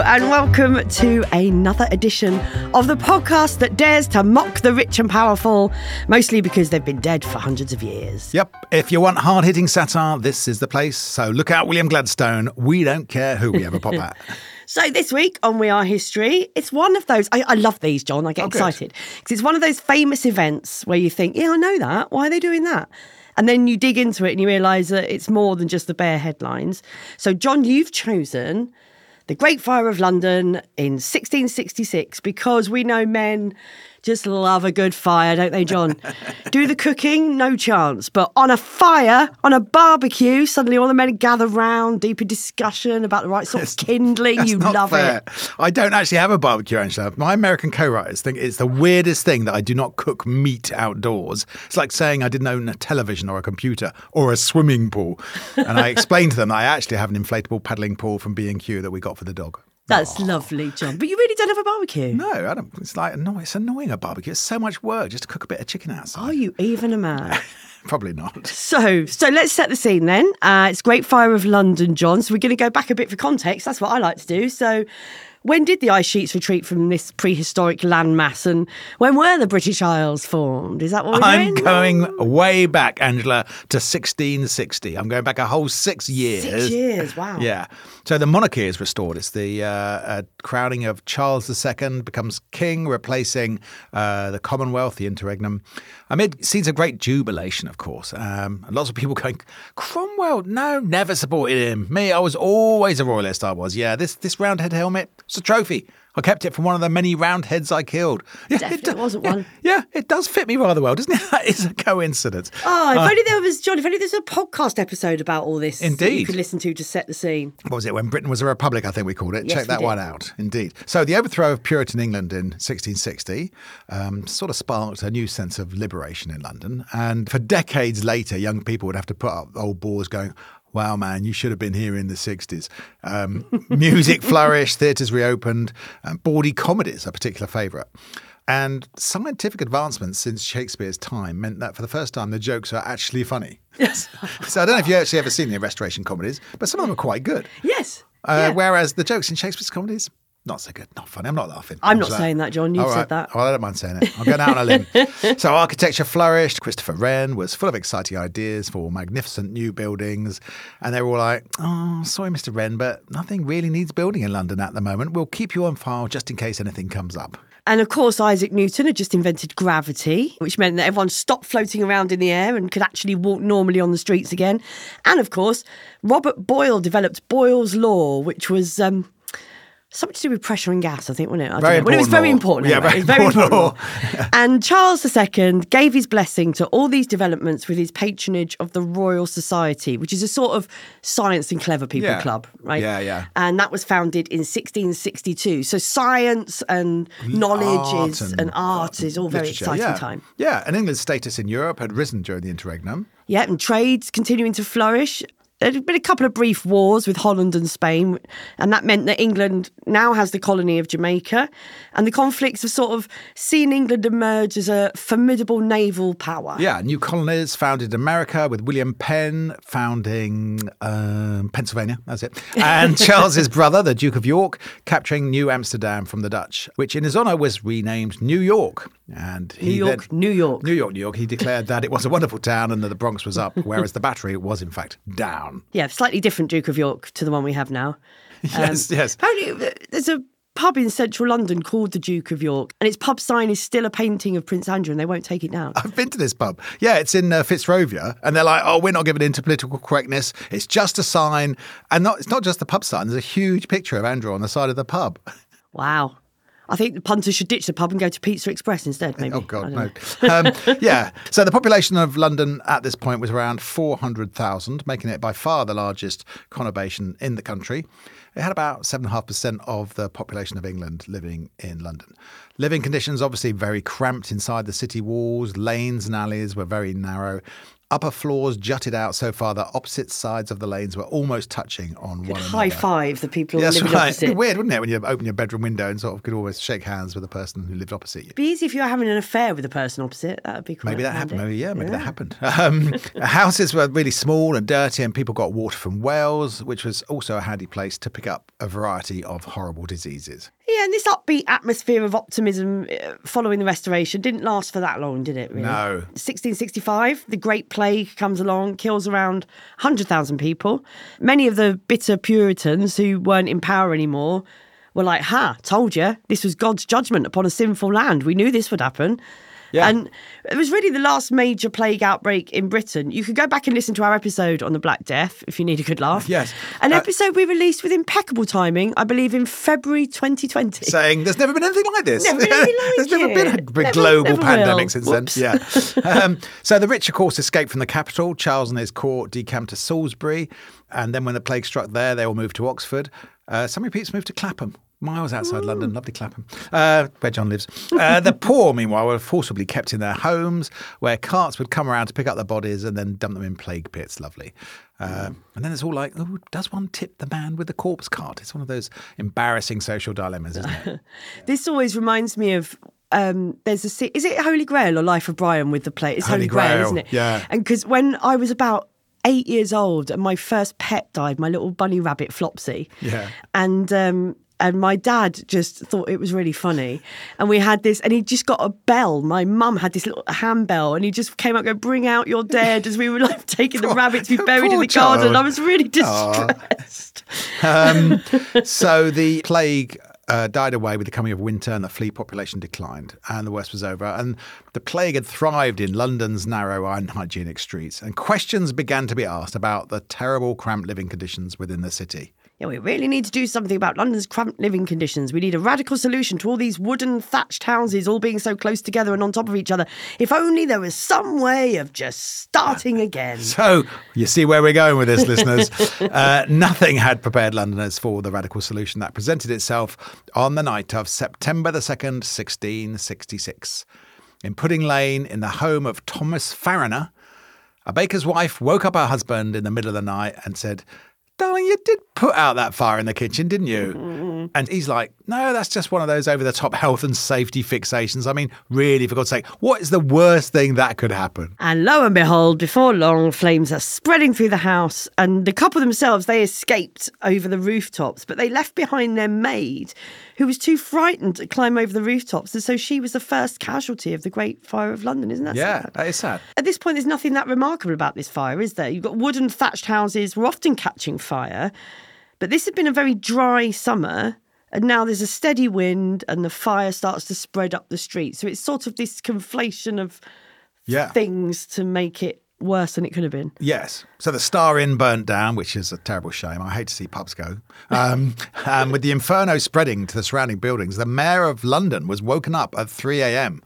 and welcome to another edition of the podcast that dares to mock the rich and powerful, mostly because they've been dead for hundreds of years. Yep. If you want hard hitting satire, this is the place. So look out, William Gladstone. We don't care who we ever pop at. So this week on We Are History, it's one of those. I, I love these, John. I get Oh, excited because it's one of those famous events where you think, "Yeah, I know that. Why are they doing that?" And then you dig into it and you realise that it's more than just the bare headlines. So, John, you've chosen the Great Fire of London in 1666 because we know men just love a good fire, don't they, John? Do the cooking? No chance. But on a fire, on a barbecue, suddenly all the men gather round, deep in discussion about the right sort of kindling. That's You love fair. it. I don't actually have a barbecue, Angela. My American co-writers think it's the weirdest thing that I do not cook meat outdoors. It's like saying I didn't own a television or a computer or a swimming pool. And I explained to them that I actually have an inflatable paddling pool from B&Q that we got for the dog. That's lovely, John. But you really don't have a barbecue. No, I don't. It's like no, it's annoying a barbecue. It's so much work just to cook a bit of chicken outside. Are you even a man? Probably not. So, so let's set the scene then. Uh, it's Great Fire of London, John. So we're going to go back a bit for context. That's what I like to do. So, when did the ice sheets retreat from this prehistoric landmass, and when were the British Isles formed? Is that what we're I'm doing? going way back, Angela, to 1660. I'm going back a whole six years. Six years. Wow. Yeah. So the monarchy is restored. It's the uh, uh, crowning of Charles II becomes king, replacing uh, the Commonwealth, the interregnum. Amid scenes of great jubilation, of course. Um, and lots of people going, Cromwell, no, never supported him. Me, I was always a royalist. I was. Yeah, this this roundhead helmet, it's a trophy. I kept it from one of the many roundheads I killed. Yeah, Definitely do- wasn't yeah, one. Yeah, it does fit me rather well, doesn't it? That is a coincidence. Oh, if only there was, John, if only there's a podcast episode about all this that you Indeed. could listen to to set the scene. what was it when Britain was a republic? I think we called it. Yes, Check that did. one out. Indeed. So the overthrow of Puritan England in 1660 um, sort of sparked a new sense of liberation in London, and for decades later, young people would have to put up old boards going. Wow, man, you should have been here in the 60s. Um, music flourished, theatres reopened, and bawdy comedies, a particular favourite. And scientific advancements since Shakespeare's time meant that for the first time, the jokes are actually funny. Yes. So I don't know if you've actually ever seen the Restoration comedies, but some of them are quite good. yes. Uh, Yeah. Whereas the jokes in Shakespeare's comedies, not so good, not funny. I'm not laughing. I'm not So- saying that, John. You've All said that. Well, I don't mind saying it. I'm going out on a limb. so architecture flourished. Christopher Wren was full of exciting ideas for magnificent new buildings. And they were all like, oh, sorry, Mr. Wren, but nothing really needs building in London at the moment. We'll keep you on file just in case anything comes up. And of course, Isaac Newton had just invented gravity, which meant that everyone stopped floating around in the air and could actually walk normally on the streets again. And of course, Robert Boyle developed Boyle's Law, which was um, something to do with pressure and gas, I think, wasn't it? I Very. Well, it was very important. Yeah, anyway. very important important. law. and Charles II gave his blessing to all these developments with his patronage of the Royal Society, which is a sort of science and clever people Yeah. club, right? Yeah, yeah. And that was founded in 1662. So science and knowledge Art is, and, and, art is all very exciting yeah. time. Yeah, and England's status in Europe had risen during the interregnum. Yeah, and trade's continuing to flourish. There'd been a couple of brief wars with Holland and Spain, and that meant that England now has the colony of Jamaica. And the conflicts have sort of seen England emerge as a formidable naval power. Yeah, new colonies founded America with William Penn founding um, Pennsylvania. That's it. And Charles's brother, the Duke of York, capturing New Amsterdam from the Dutch, which in his honour was renamed New York. And New York, then- New York. New York, New York. He declared that it was a wonderful town and that the Bronx was up, whereas the Battery was in fact down. Yeah, slightly different Duke of York to the one we have now. Yes, yes. Apparently, uh, there's a pub in central London called the Duke of York, and its pub sign is still a painting of Prince Andrew, and they won't take it down. I've been to this pub. Yeah, it's in uh, Fitzrovia, and they're like, "Oh, we're not giving in to political correctness. It's just a sign, and not it's not just the pub sign. There's a huge picture of Andrew on the side of the pub. Wow. I think the punters should ditch the pub and go to Pizza Express instead, maybe. Oh God, no. um, yeah. So the population of London at this point was around four hundred thousand, making it by far the largest conurbation in the country. It had about seven and a half percent of the population of England living in London. Living conditions obviously very cramped inside the city walls. Lanes and alleys were very narrow. Upper floors jutted out so far that opposite sides of the lanes were almost touching on one High another. five the people Yeah, living right. opposite. It'd be weird, wouldn't it, when you open your bedroom window and sort of could always shake hands with the person who lived opposite you? Be easy if you were having an affair with the person opposite. That would be quite Maybe that handy. happened. Maybe yeah, maybe that happened. Um, houses were really small and dirty, and people got water from wells, which was also a handy place to pick up a variety of horrible diseases. Yeah, and this upbeat atmosphere of optimism uh, following the restoration didn't last for that long, did it? Really? No. 1665, the Great Plague comes along, kills around 100,000 people. Many of the bitter Puritans who weren't in power anymore were like, ha, told you, this was God's judgment upon a sinful land. We knew this would happen. Yeah. And it was really the last major plague outbreak in Britain. You could go back and listen to our episode on the Black Death if you need a good laugh. Yes. An Uh, episode we released with impeccable timing, I believe, in February 2020. Saying there's never been anything like this. Never been anything like there's never been a Never- global never pandemic will. since Whoops. then. Yeah. um, so the rich, of course, escaped from the capital. Charles and his court decamped to Salisbury, and then when the plague struck there, they all moved to Oxford. Uh, some repeats moved to Clapham. Miles outside London, lovely Clapham, uh, where John lives. Uh, the poor, meanwhile, were forcibly kept in their homes, where carts would come around to pick up the bodies and then dump them in plague pits. Lovely. Uh, and then it's all like, oh, does one tip the man with the corpse cart? It's one of those embarrassing social dilemmas, isn't it? This always reminds me of. Um, there's a is it Holy Grail or Life of Brian with the plate? It's Holy, Holy Grail, Grail, isn't it? yeah. And because when I was about eight years old and my first pet died, my little bunny rabbit Flopsy. Yeah. And um, and my dad just thought it was really funny, and we had this, and he just got a bell. My mum had this little handbell, and he just came out, go bring out your dead, as we were like taking the rabbits we buried in the garden. I was really distressed. Um, so the plague uh, died away with the coming of winter and the flea population declined and the worst was over. And the plague had thrived in London's narrow, unhygienic streets. And questions began to be asked about the terrible, cramped living conditions within the city. Yeah, we really need to do something about London's cramped living conditions. We need a radical solution to all these wooden thatched houses all being so close together and on top of each other. If only there was some way of just starting again. So, you see where we're going with this, listeners. Uh, nothing had prepared Londoners for the radical solution that presented itself on the night of September the 2nd, 1666. In Pudding Lane, in the home of Thomas Farriner, a baker's wife woke up her husband in the middle of the night and said, Darling, you did put out that fire in the kitchen, didn't you? Mm-hmm. And he's like, No, that's just one of those over the top health and safety fixations. I mean, really, for God's sake, what is the worst thing that could happen? And lo and behold, before long, flames are spreading through the house. And the couple themselves, they escaped over the rooftops, but they left behind their maid, who was too frightened to climb over the rooftops. And so she was the first casualty of the Great Fire of London, isn't that Yeah, sad? that is sad. At this point, there's nothing that remarkable about this fire, is there? You've got wooden thatched houses, were often catching fire, but this had been a very dry summer. And now there's a steady wind, and the fire starts to spread up the street. So it's sort of this conflation of Yeah. things to make it worse than it could have been. Yes. So the Star Inn burnt down, which is a terrible shame. I hate to see pubs go. Um, and with the inferno spreading to the surrounding buildings, the mayor of London was woken up at 3 a.m.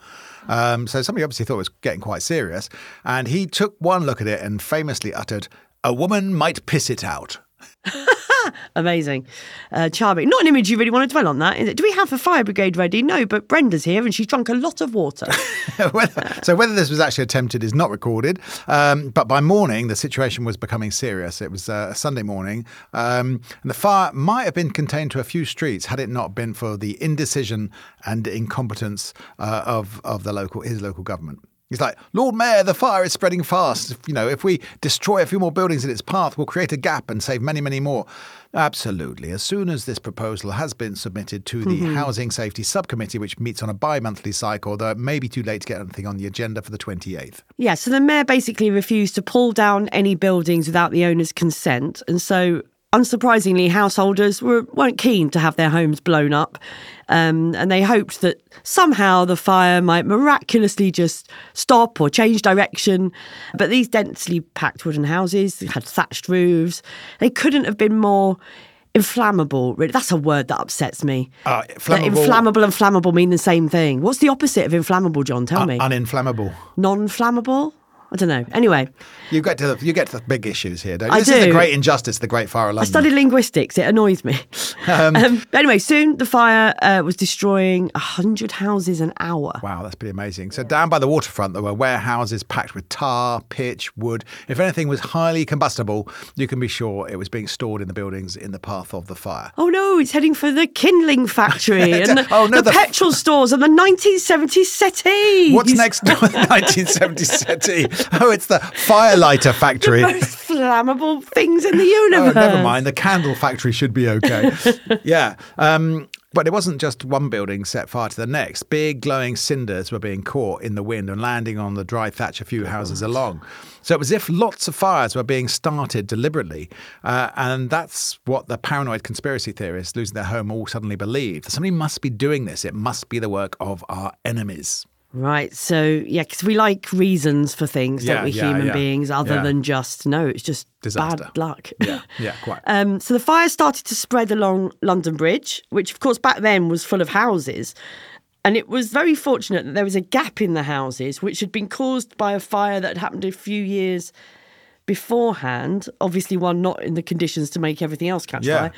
Um, so somebody obviously thought it was getting quite serious. And he took one look at it and famously uttered, A woman might piss it out. Amazing. Uh, charming. Not an image you really want to dwell on that. Is it? Do we have a fire brigade ready? No, but Brenda's here and she's drunk a lot of water. whether, so whether this was actually attempted is not recorded. Um, but by morning, the situation was becoming serious. It was uh, a Sunday morning, um, and the fire might have been contained to a few streets had it not been for the indecision and incompetence uh, of of the local his local government. He's like, Lord Mayor, the fire is spreading fast. You know, if we destroy a few more buildings in its path, we'll create a gap and save many, many more. Absolutely. As soon as this proposal has been submitted to the mm-hmm. Housing Safety Subcommittee, which meets on a bi monthly cycle, though it may be too late to get anything on the agenda for the 28th. Yeah, so the mayor basically refused to pull down any buildings without the owner's consent. And so, unsurprisingly, householders were, weren't keen to have their homes blown up. Um, and they hoped that somehow the fire might miraculously just stop or change direction. But these densely packed wooden houses had thatched roofs. They couldn't have been more inflammable. Really, That's a word that upsets me. Uh, That inflammable and flammable mean the same thing. What's the opposite of inflammable, John? Tell me. Uninflammable. Non flammable? I don't know. Anyway, You get to the you get to the big issues here, don't you? I this is the do. great injustice, the Great Fire of I studied linguistics. It annoys me. Um, but anyway, soon the fire uh, was destroying hundred houses an hour. Wow, that's pretty amazing. So down by the waterfront, there were warehouses packed with tar, pitch, wood. If anything was highly combustible, you can be sure it was being stored in the buildings in the path of the fire. Oh no, it's heading for the kindling factory and the, Oh, no, the the- petrol stores and the 1970s settee. What's next door? The 1970 settee. Oh, it's the firelighter factory. Most flammable things in the universe. Oh, never mind. The candle factory should be okay. yeah. Um, but it wasn't just one building set fire to the next. Big glowing cinders were being caught in the wind and landing on the dry thatch a few houses along. So it was as if lots of fires were being started deliberately. Uh, and that's what the paranoid conspiracy theorists losing their home all suddenly believed. Somebody must be doing this. It must be the work of our enemies. Right. So, yeah, because we like reasons for things, Yeah, don't we, yeah, human yeah. beings, other than just, no, it's just Disaster. bad luck. Yeah, yeah, quite. Um, so the fire started to spread along London Bridge, which, of course, back then was full of houses. And it was very fortunate that there was a gap in the houses, which had been caused by a fire that had happened a few years beforehand. Obviously, one not in the conditions to make everything else catch fire.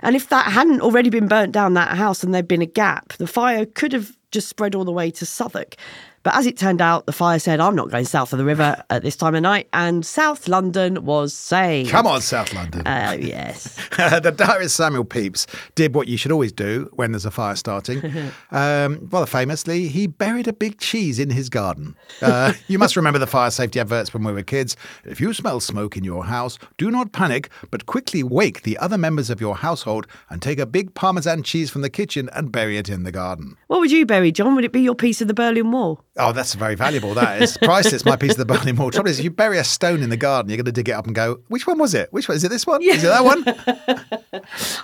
And if that hadn't already been burnt down that house and there'd been a gap, the fire could have just spread all the way to Southwark. But as it turned out, the fire said, I'm not going south of the river at this time of night. And South London was saved. Come on, South London. Oh, yes. the diarist Samuel Pepys did what you should always do when there's a fire starting. um, rather famously, he buried a big cheese in his garden. Uh, you must remember the fire safety adverts when we were kids. If you smell smoke in your house, do not panic, but quickly wake the other members of your household and take a big Parmesan cheese from the kitchen and bury it in the garden. What would you bury, John? Would it be your piece of the Berlin Wall? Oh, that's very valuable. That is priceless. My piece of the Berlin Wall. Trouble is, if you bury a stone in the garden, you're going to dig it up and go, which one was it? Which one? Is it this one? Is it that one?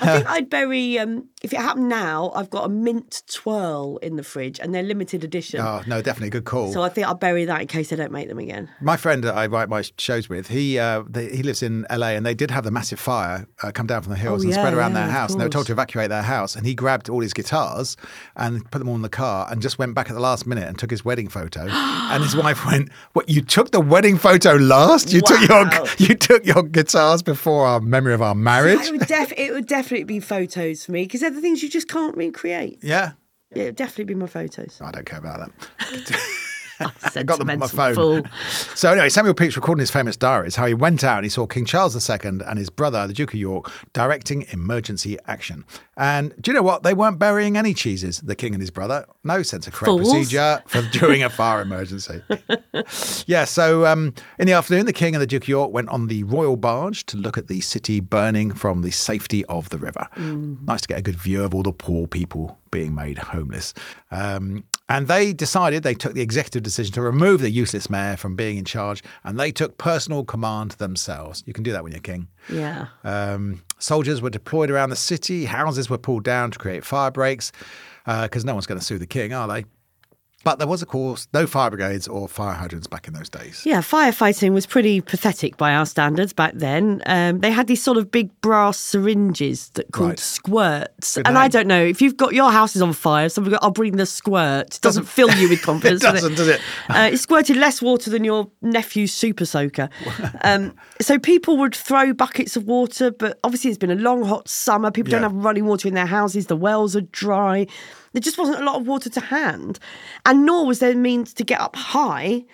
I think I'd bury, um, if it happened now, I've got a mint twirl in the fridge and they're limited edition. Oh, no, definitely. Good call. So I think I'll bury that in case they don't make them again. My friend that I write my shows with, he uh, they, he lives in LA, and they did have the massive fire uh, come down from the hills Oh, and yeah, spread around yeah, their house, and they were told to evacuate their house. And he grabbed all his guitars and put them all in the car, and just went back at the last minute and took his wedding photo. and his wife went, "What? You took the wedding photo last? You took your you took your guitars before our memory of our marriage? It would, def- it would definitely be photos for me because they're the things you just can't recreate. yeah." Yeah, it would definitely be my photos. I don't care about that. I got them on my phone. Fool. So anyway, Samuel Pepys recording his famous diaries how he went out and he saw King Charles II and his brother, the Duke of York, directing emergency action. And do you know what? They weren't burying any cheeses, the king and his brother. No sense of correct Fools. procedure for during a fire emergency. yeah, so um, in the afternoon, the king and the Duke of York went on the royal barge to look at the city burning from the safety of the river. Nice to get a good view of all the poor people being made homeless. Um, and they decided, they took the executive decision to remove the useless mayor from being in charge, and they took personal command themselves. You can do that when you're king. Yeah. Um, soldiers were deployed around the city, houses were pulled down to create fire breaks, because no one's going to sue the king, are they? But there was, of course, no fire brigades or fire hydrants back in those days. Yeah, firefighting was pretty pathetic by our standards back then. Um, they had these sort of big brass syringes that called Right. squirts. Good and I don't know, if you've got your house is on fire, somebody go, I'll bring the squirt. It doesn't fill you with confidence. It doesn't, does it? Uh, it squirted less water than your nephew's super soaker. Um, so people would throw buckets of water, but obviously it's been a long, hot summer. People don't have running water in their houses. The wells are dry. There just wasn't a lot of water to hand. And nor was there means to get up high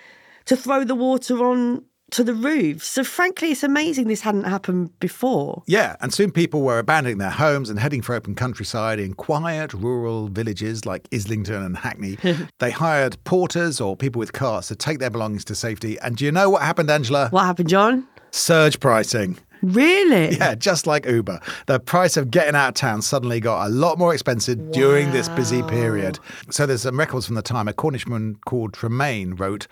to throw the water on to the roofs. So frankly, it's amazing this hadn't happened before. Yeah, and soon people were abandoning their homes and heading for open countryside in quiet rural villages like Islington and Hackney. they hired porters or people with carts to take their belongings to safety. And do you know what happened, Angela? What happened, John? Surge pricing. Really? Yeah, just like Uber. The price of getting out of town suddenly got a lot more expensive during this busy period. So there's some records from the time. A Cornishman called Tremaine wrote,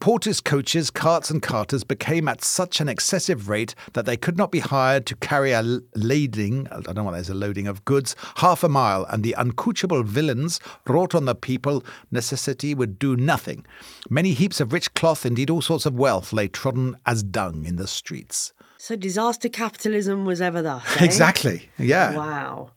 Porters' coaches, carts, and carters became at such an excessive rate that they could not be hired to carry a lading, I don't know what that is, a loading of goods, half a mile, and the uncoachable villains wrought on the people necessity would do nothing. Many heaps of rich cloth, indeed all sorts of wealth, lay trodden as dung in the streets. So disaster capitalism was ever thus. eh? Exactly. Yeah. Wow.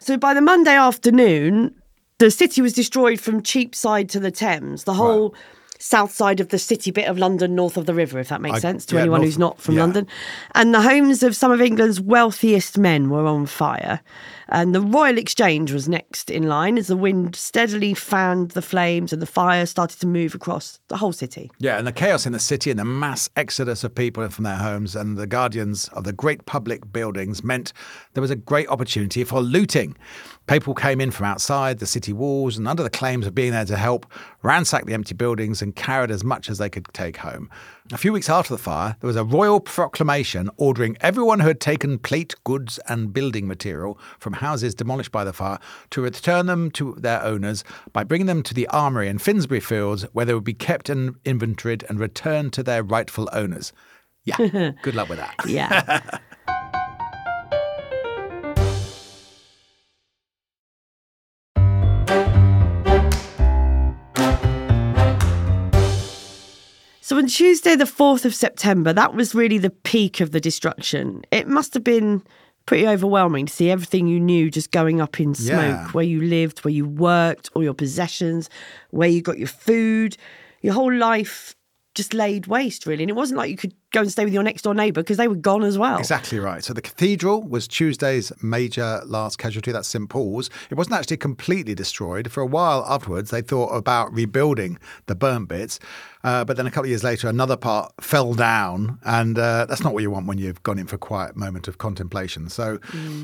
So by the Monday afternoon, the city was destroyed from Cheapside to the Thames. The whole south side of the city bit of London, north of the river, if that makes I- sense to yeah, anyone north- who's not from yeah. London. And the homes of some of England's wealthiest men were on fire. And the Royal Exchange was next in line as the wind steadily fanned the flames and the fire started to move across the whole city. Yeah, and the chaos in the city and the mass exodus of people from their homes and the guardians of the great public buildings meant there was a great opportunity for looting. People came in from outside the city walls and under the claims of being there to help, ransacked the empty buildings and carried as much as they could take home. A few weeks after the fire, there was a royal proclamation ordering everyone who had taken plate, goods, and building material from houses demolished by the fire to return them to their owners by bringing them to the armoury in Finsbury Fields, where they would be kept and inventoried and returned to their rightful owners. Yeah, good luck with that. Yeah. On Tuesday, the 4th of September, that was really the peak of the destruction. It must have been pretty overwhelming to see everything you knew just going up in smoke Yeah. where you lived, where you worked, all your possessions, where you got your food, your whole life just laid waste, really. And it wasn't like you could go and stay with your next door neighbour because they were gone as well. Exactly right. So the cathedral was Tuesday's major last casualty. That's St Paul's. It wasn't actually completely destroyed. For a while afterwards, they thought about rebuilding the burnt bits. Uh, but then a couple of years later, another part fell down, and uh, that's not what you want when you've gone in for a quiet moment of contemplation. So,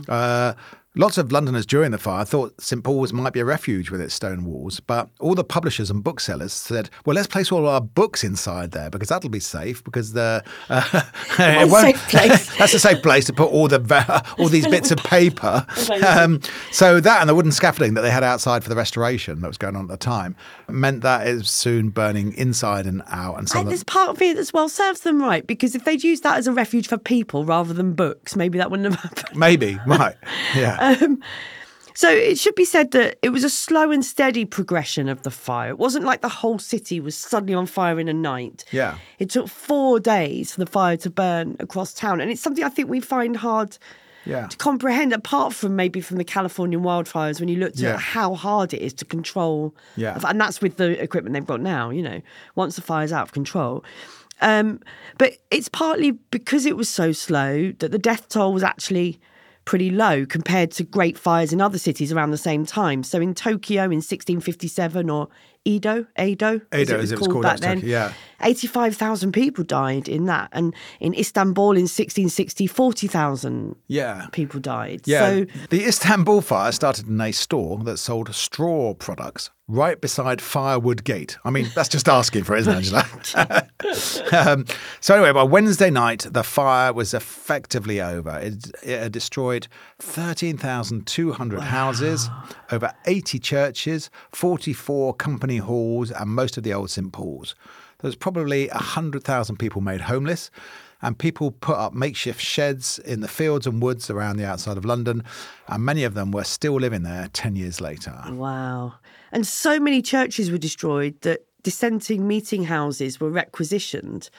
uh, lots of Londoners during the fire thought St Paul's might be a refuge with its stone walls, but all the publishers and booksellers said, "Well, let's place all our books inside there because that'll be safe because the uh, it won't- safe place. that's a safe place to put all the all these bits of paper. Um, so that and the wooden scaffolding that they had outside for the restoration that was going on at the time meant that it was soon burning inside and out. And And there's part of it as well serves them right because if they'd used that as a refuge for people rather than books, maybe that wouldn't have happened. maybe right, yeah, So it should be said that it was a slow and steady progression of the fire. It wasn't like the whole city was suddenly on fire in a night. Yeah. It took four days for the fire to burn across town. And it's something I think we find hard yeah. to comprehend, apart from maybe from the Californian wildfires, when you looked Yeah. at how hard it is to control. Yeah. And that's with the equipment they've got now, you know, once the fire's out of control. Um, but it's partly because it was so slow that the death toll was actually pretty low compared to great fires in other cities around the same time. So in Tokyo in 1657 or Edo, Edo, as Edo, as it was called, back that then, yeah. 85,000 people died in that. And in Istanbul in 1660, 40,000 Yeah. people died. Yeah, So the Istanbul fire started in a store that sold straw products right beside Firewood Gate. I mean, that's just asking for it, isn't it, Angela? um, so anyway, by Wednesday night, the fire was effectively over. It, it had destroyed 13,200 houses, over 80 churches, 44 company halls, and most of the old St Paul's. There was probably 100,000 people made homeless and people put up makeshift sheds in the fields and woods around the outside of London, and many of them were still living there 10 years later. Wow. And so many churches were destroyed that dissenting meeting houses were requisitioned.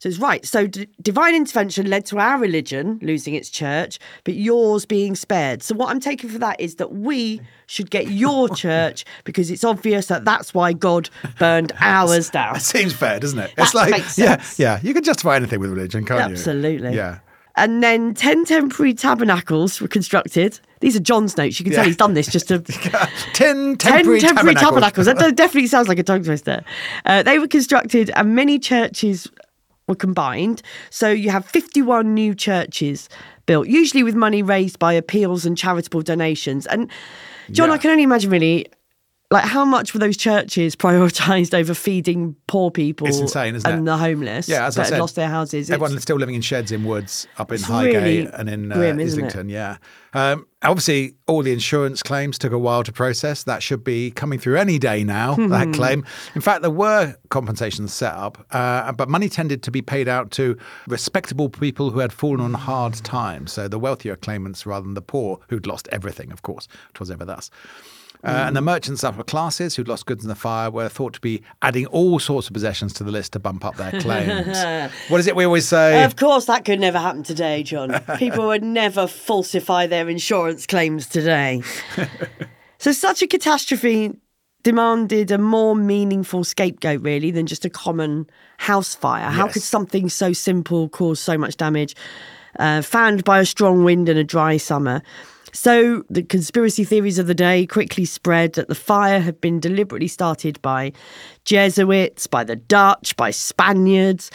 So it's right. So d- divine intervention led to our religion losing its church, but yours being spared. So what I'm taking for that is that we should get your church because it's obvious that that's why God burned ours down. It seems fair, doesn't it? That it's like, yeah, yeah, you can justify anything with religion, can't you? Absolutely. Yeah. And then 10 temporary tabernacles were constructed. These are John's notes. You can tell Yeah. he's done this just to 10 10 temporary, temporary tabernacles. tabernacles. That definitely sounds like a tongue twister. Uh, they were constructed and many churches were combined. So you have 51 new churches built, usually with money raised by appeals and charitable donations. And John, Yeah. I can only imagine really. Like how much were those churches prioritised over feeding poor people It's insane, isn't and it? the homeless Yeah, as I that had said, lost their houses? It's- Everyone's still living in sheds in woods up in Highgate really and in uh, grim? Islington. Yeah. Um, obviously, all the insurance claims took a while to process. That should be coming through any day now, that claim. In fact, there were compensations set up, uh, but money tended to be paid out to respectable people who had fallen on hard times. So the wealthier claimants rather than the poor who'd lost everything, of course. It was ever thus. Uh, and the merchants upper classes who'd lost goods in the fire were thought to be adding all sorts of possessions to the list to bump up their claims. what is it we always say? Of course, that could never happen today, John. People would never falsify their insurance claims today. so, such a catastrophe demanded a more meaningful scapegoat, really, than just a common house fire. How Yes. could something so simple cause so much damage? Uh, fanned by a strong wind and a dry summer. So the conspiracy theories of the day quickly spread that the fire had been deliberately started by Jesuits, by the Dutch, by Spaniards.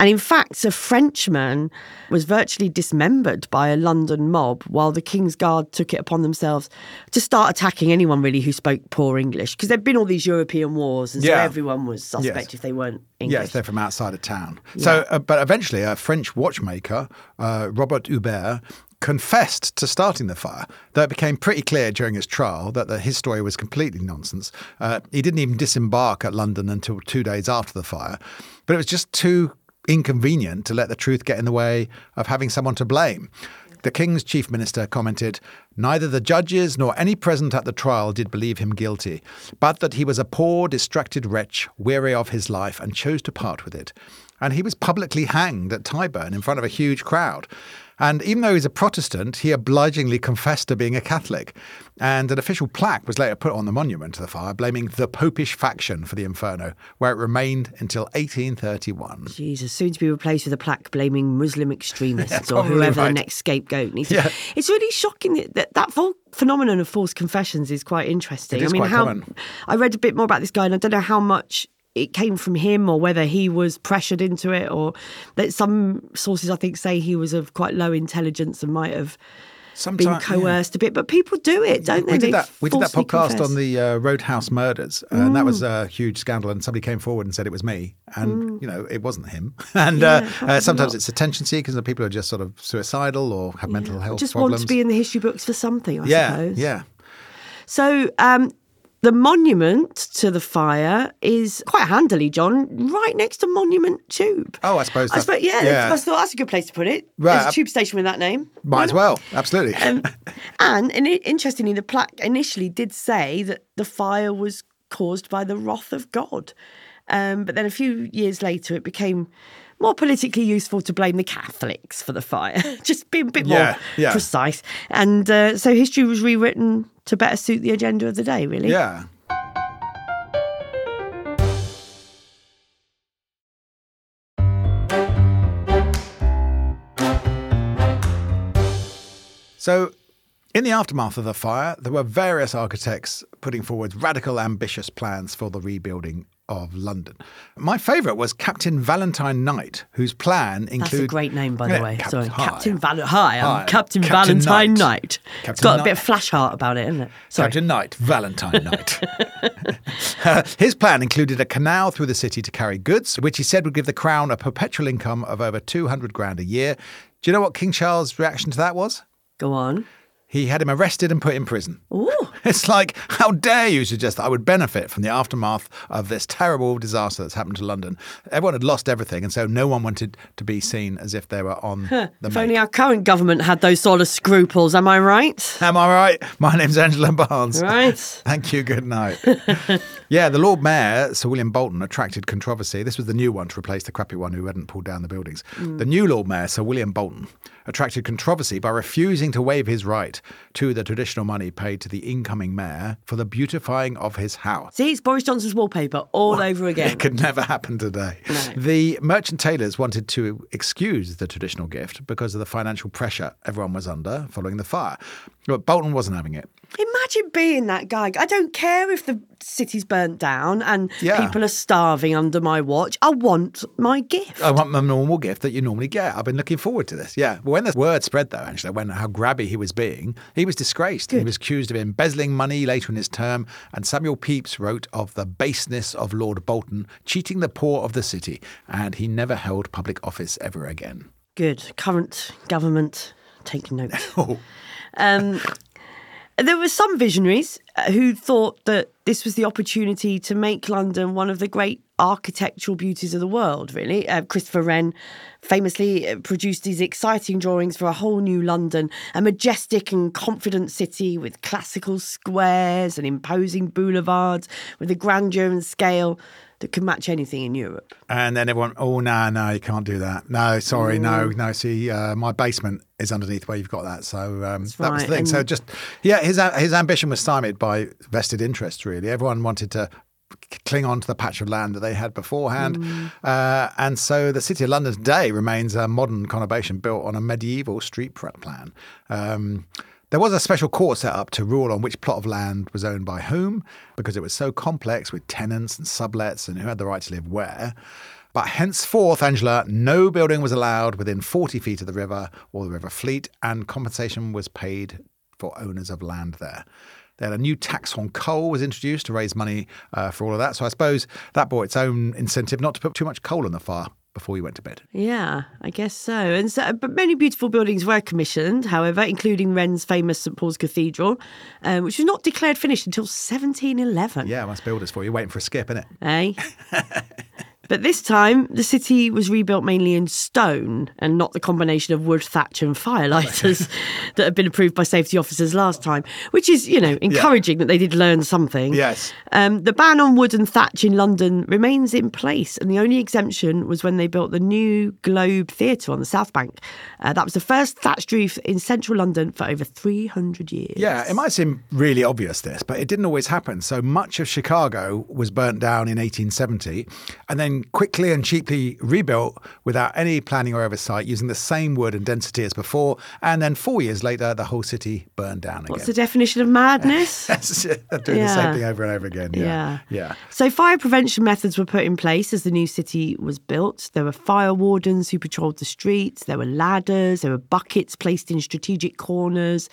And in fact, a Frenchman was virtually dismembered by a London mob while the King's Guard took it upon themselves to start attacking anyone really who spoke poor English. Because there'd been all these European wars, and so Yeah. everyone was suspect Yes. if they weren't English. Yes, they're from outside of town. So, uh, but eventually, a French watchmaker, uh, Robert Hubert, confessed to starting the fire. Though it became pretty clear during his trial that the, his story was completely nonsense. Uh, he didn't even disembark at London until two days after the fire. But it was just too inconvenient to let the truth get in the way of having someone to blame. The King's chief minister commented, Neither the judges nor any present at the trial did believe him guilty, but that he was a poor, distracted wretch, weary of his life, and chose to part with it. And he was publicly hanged at Tyburn in front of a huge crowd. And even though he's a Protestant, he obligingly confessed to being a Catholic. And an official plaque was later put on the monument to the fire, blaming the Popish faction for the inferno, where it remained until 1831. Jesus, soon to be replaced with a plaque blaming Muslim extremists or whoever right. the next scapegoat needs. to Yeah. It's really shocking that that, that whole phenomenon of false confessions is quite interesting. It is I mean, quite how common. I read a bit more about this guy, and I don't know how much it came from him or whether he was pressured into it, or that some sources I think say he was of quite low intelligence and might have been Sometime- yeah. coerced a bit. But people do it, don't they? We did They that. We did that podcast confess. on the uh, Roadhouse murders, uh, and that was a huge scandal. And somebody came forward and said it was me, and you know it wasn't him. And Mm. Yeah, uh, uh, sometimes it's attention seekers, and people are just sort of suicidal or have mental health Just problems. want to be in the history books for something, I yeah, suppose. yeah. So um, the monument to the fire is quite handily, John, right next to Monument Tube. Oh, I suppose. I suppose, yeah, yeah. I thought that's a good place to put it. Right, There's a tube station with that name. Might as well. Absolutely. Um, and, and it, interestingly, the plaque initially did say that the fire was caused by the wrath of God. Um, but then a few years later, it became more politically useful to blame the Catholics for the fire, just be a bit more Yeah, yeah. precise. And uh, so history was rewritten to better suit the agenda of the day, really. yeah. So, in the aftermath of the fire, there were various architects putting forward radical, ambitious plans for the rebuilding of London. My favourite was Captain Valentine Knight, whose plan included. That's a great name, by the Yeah, way. Cap- Sorry, hi. Captain Val. Hi, I'm Captain, Captain Valentine Knight. Knight. it's Captain got a bit of Flashheart about it, isn't it? Sorry. Captain Knight, Valentine Knight. Uh, His plan included a canal through the city to carry goods, which he said would give the crown a perpetual income of over 200 grand a year. Do you know what King Charles' reaction to that was? Go on. He had him arrested and put in prison. Ooh. It's like, how dare you suggest that I would benefit from the aftermath of this terrible disaster that's happened to London? Everyone had lost everything, and so no one wanted to be seen as if they were on the If make. only our current government had those sort of scruples, am I right? Am I right? My name's Angela Barnes. Right. Thank you. Good night. yeah, the Lord Mayor, Sir William Bolton, attracted controversy. This was the new one to replace the crappy one who hadn't pulled down the buildings. Mm. The new Lord Mayor, Sir William Bolton, attracted controversy by refusing to waive his right to the traditional money paid to the incoming mayor for the beautifying of his house. See, it's Boris Johnson's wallpaper all over again. It could never happen today. No. The merchant tailors wanted to excuse the traditional gift because of the financial pressure everyone was under following the fire. But Bolton wasn't having it. Imagine being that guy. I don't care if the city's burnt down and Yeah. people are starving under my watch. I want my gift. I want my normal gift that you normally get. I've been looking forward to this. Yeah. But when the word spread, though, Angela, when how grabby he was being, he was disgraced. He was accused of embezzling money later in his term. And Samuel Pepys wrote of the baseness of Lord Bolton cheating the poor of the city. And he never held public office ever again. Good. Current government, take note. Oh. Um, there were some visionaries uh, who thought that this was the opportunity to make London one of the great architectural beauties of the world, really. Uh, Christopher Wren famously uh, produced these exciting drawings for a whole new London, a majestic and confident city with classical squares and imposing boulevards with a grandeur and scale that could match anything in Europe. And then everyone, oh no, no, you can't do that. No, sorry, no, no. See, uh, my basement is underneath where you've got that. So um, that was the thing. So just yeah, his his ambition was stymied by vested interests. Really, everyone wanted to cling on to the patch of land that they had beforehand, Mm. uh, and so the city of London today remains a modern conurbation built on a medieval street plan. Um, there was a special court set up to rule on which plot of land was owned by whom, because it was so complex with tenants and sublets and who had the right to live where. But henceforth, Angela, no building was allowed within 40 feet of the river or the river fleet, and compensation was paid for owners of land there. Then a new tax on coal was introduced to raise money uh, for all of that. So I suppose that brought its own incentive not to put too much coal in the fire before you went to bed. Yeah, I guess so. And so, but many beautiful buildings were commissioned, however, including Wren's famous St Paul's Cathedral, um, which was not declared finished until 1711. Yeah, must builders for you. Waiting for a skip, isn't it? Eh? but this time, the city was rebuilt mainly in stone and not the combination of wood, thatch, and firelighters that had been approved by safety officers last time, which is, you know, encouraging that they did learn something. Yes. Um, the ban on wood and thatch in London remains in place, and the only exemption was when they built the new Globe Theatre on the South Bank. Uh, that was the first thatched roof in central London for over 300 years. Yeah, it might seem really obvious this, but it didn't always happen. So much of Chicago was burnt down in 1870 and then quickly and cheaply rebuilt without any planning or oversight using the same wood and density as before. And then four years later, the whole city burned down again. What's the definition of madness? That's it. They're doing the same thing over and over again. Yeah. Yeah. Yeah. So fire prevention methods were put in place as the new city was built. There were fire wardens who patrolled the streets. There were ladders. There were buckets placed in strategic corners,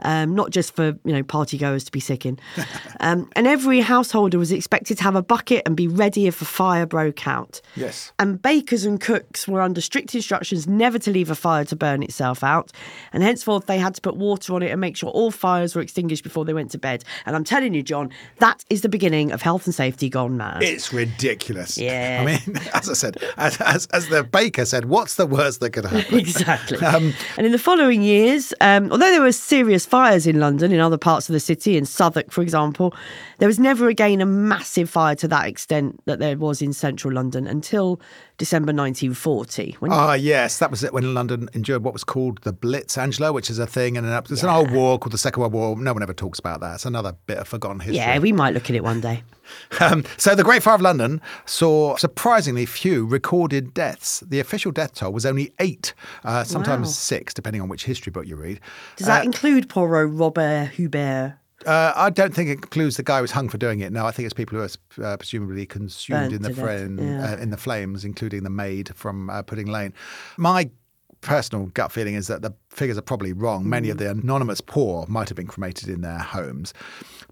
um, not just for you know party goers to be sick in. um, and every householder was expected to have a bucket and be ready if a fire broke out. Yes. And bakers and cooks were under strict instructions never to leave a fire to burn itself out. And henceforth, they had to put water on it and make sure all fires were extinguished before they went to bed. And I'm telling you, John, that is the beginning of health and safety gone mad. It's ridiculous. Yeah. I mean, as I said, as, as, as the baker said, what's the worst that could happen? Exactly. Um, and in the following years, um, although there were serious fires in London, in other parts of the city, in Southwark, for example, there was never again a massive fire to that extent that there was in central London until December 1940. When Ah, yes, that was it when London endured what was called the Blitz, Angela, which is a thing, and an, it's an old war called the Second World War. No one ever talks about that. It's another bit of forgotten history. yeah, we might look at it one day. Um, so the Great Fire of London saw surprisingly few recorded deaths. The official death toll was only eight, uh, sometimes Wow. six, depending on which history book you read. Does that include poor old Robert Hubert? Uh, I don't think it includes the guy who was hung for doing it. No, I think it's people who are uh, presumably consumed Burnt in the flame, yeah. uh, in the flames, including the maid from uh, Pudding Lane. My personal gut feeling is that the figures are probably wrong. Many of Mm. the anonymous poor might have been cremated in their homes.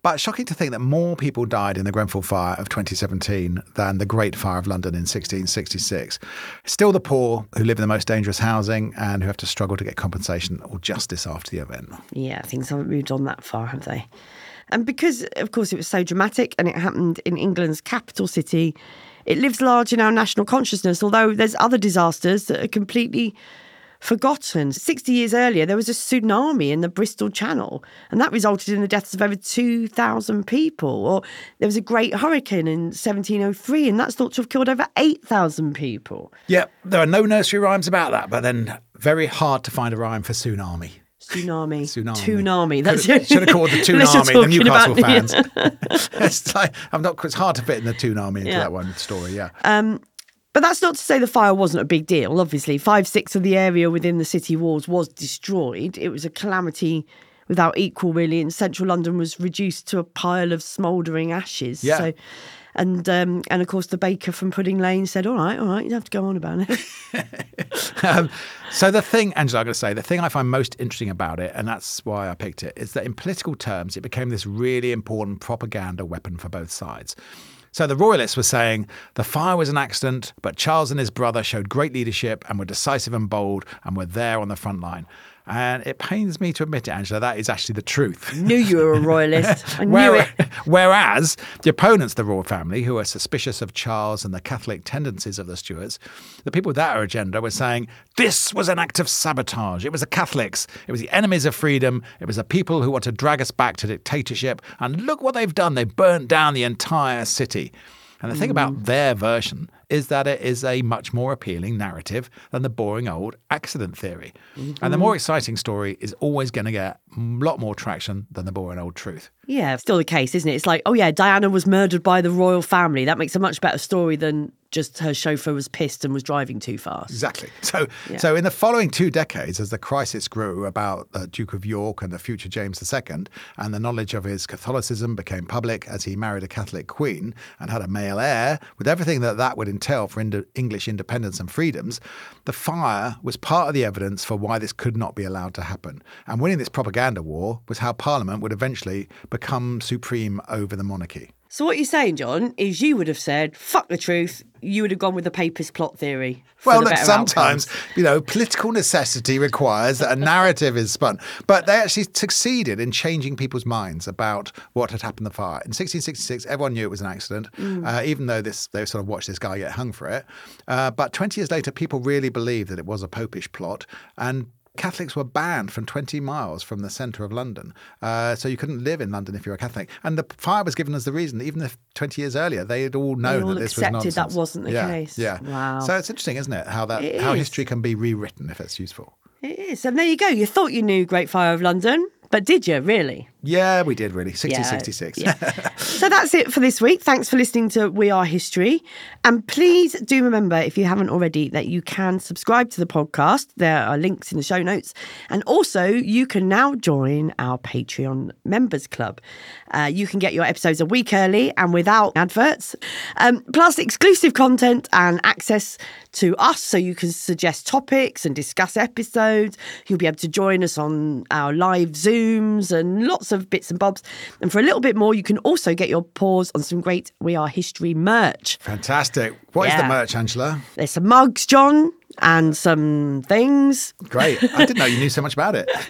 But shocking to think that more people died in the Grenfell fire of 2017 than the Great Fire of London in 1666. Still the poor who live in the most dangerous housing and who have to struggle to get compensation or justice after the event. Yeah, things haven't moved on that far, have they? And because, of course, it was so dramatic and it happened in England's capital city, it lives large in our national consciousness, although there's other disasters that are completely forgotten. 60 years earlier, there was a tsunami in the Bristol Channel, and that resulted in the deaths of over 2,000 people. Or there was a great hurricane in 1703, and that's thought to have killed over 8,000 people. Yeah, there are no nursery rhymes about that, but then very hard to find a rhyme for tsunami. Tsunami. Tsunami. Tsunami. That's Should, should have called the tsunami the Newcastle about- fans. it's like I'm not. It's hard to fit in the tsunami into Yeah. that one story. Yeah. Um, But that's not to say the fire wasn't a big deal. Obviously, five six of the area within the city walls was destroyed. It was a calamity without equal, really. And central London was reduced to a pile of smouldering ashes. Yeah. So, and um, and of course, the baker from Pudding Lane said, "All right, all right, you don't have to go on about it." um, so the thing, Angela, I'm going to say, the thing I find most interesting about it, and that's why I picked it, is that in political terms, it became this really important propaganda weapon for both sides. So the royalists were saying the fire was an accident, but Charles and his brother showed great leadership and were decisive and bold and were there on the front line. And it pains me to admit it, Angela, that is actually the truth. Knew you were a royalist. I knew Where- it. Whereas the opponents of the royal family, who are suspicious of Charles and the Catholic tendencies of the Stuarts, the people with that agenda were saying this was an act of sabotage. It was the Catholics. It was the enemies of freedom. It was the people who want to drag us back to dictatorship. And look what they've done. They burnt down the entire city. And the thing about mm. their version is that it is a much more appealing narrative than the boring old accident theory. And the mm-hmm. more exciting story is always going to get lot more traction than the boring old truth. Yeah, still the case, isn't it? It's like, oh yeah, Diana was murdered by the royal family. That makes a much better story than just her chauffeur was pissed and was driving too fast. Exactly. So, so in the following two decades, as the crisis grew about the Duke of York and the future James II, and the knowledge of his Catholicism became public as he married a Catholic queen and had a male heir, with everything that that would entail for Indo- English independence and freedoms, the fire was part of the evidence for why this could not be allowed to happen. And winning this propaganda war was how Parliament would eventually become supreme over the monarchy. So what you're saying, John, is you would have said, "Fuck the truth." You would have gone with the papist plot theory. Well, look, sometimes, outcomes. you know, political necessity requires that a narrative is spun. But they actually succeeded in changing people's minds about what had happened in the fire. In 1666, everyone knew it was an accident, Mm. uh, even though this they sort of watched this guy get hung for it. Uh, but 20 years later, people really believed that it was a popish plot. And Catholics were banned from 20 miles from the centre of London. Uh, so you couldn't live in London if you were a Catholic. And the fire was given as the reason, even if 20 years earlier they had all known all that this accepted was that wasn't the yeah, case. Yeah. Wow. So it's interesting, isn't it? How that It how is. history can be rewritten if it's useful. It is. And there you go. You thought you knew Great Fire of London, but did you really? Yeah, we did really. 1666. Yeah. so that's it for this week. Thanks for listening to We Are History. And please do remember, if you haven't already, that you can subscribe to the podcast. There are links in the show notes. And also, you can now join our Patreon members club. Uh, you can get your episodes a week early and without adverts, um, plus exclusive content and access to us so you can suggest topics and discuss episodes. You'll be able to join us on our live Zooms and lots of bits and bobs. And for a little bit more, you can also get your paws on some great We Are History merch. Fantastic. What is Yeah. the merch, Angela? There's some mugs, John, and some things. Great. I didn't know you knew so much about it.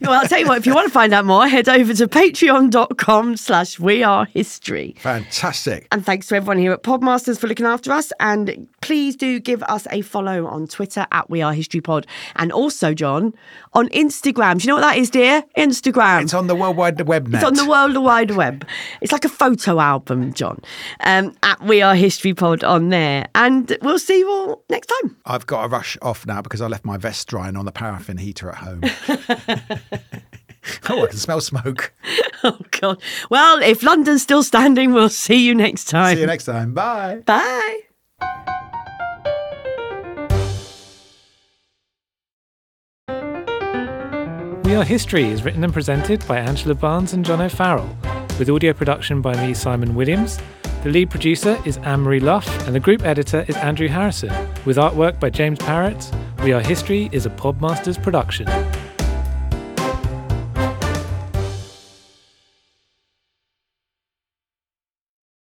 Well, I'll tell you what, if you want to find out more, head over to patreon.com slash we are history. Fantastic. And thanks to everyone here at Podmasters for looking after us. And please do give us a follow on Twitter at We Are History Pod. And also, John, on Instagram. Do you know what that is, dear? Instagram. It's on the World Wide Web net. It's on the World Wide Web. It's like a photo album, John. Um, at We Are History Pod on there. And we'll see you all next time. I've got to rush off now because I left my vest drying on the paraffin heater at home. oh, I can smell smoke. Oh, God. Well, if London's still standing, we'll see you next time. See you next time. Bye. Bye. We Are History is written and presented by Angela Barnes and John O'Farrell, with audio production by me, Simon Williams. The lead producer is Anne-Marie Luff, and the group editor is Andrew Harrison, with artwork by James Parrett. We Are History is a Podmasters production.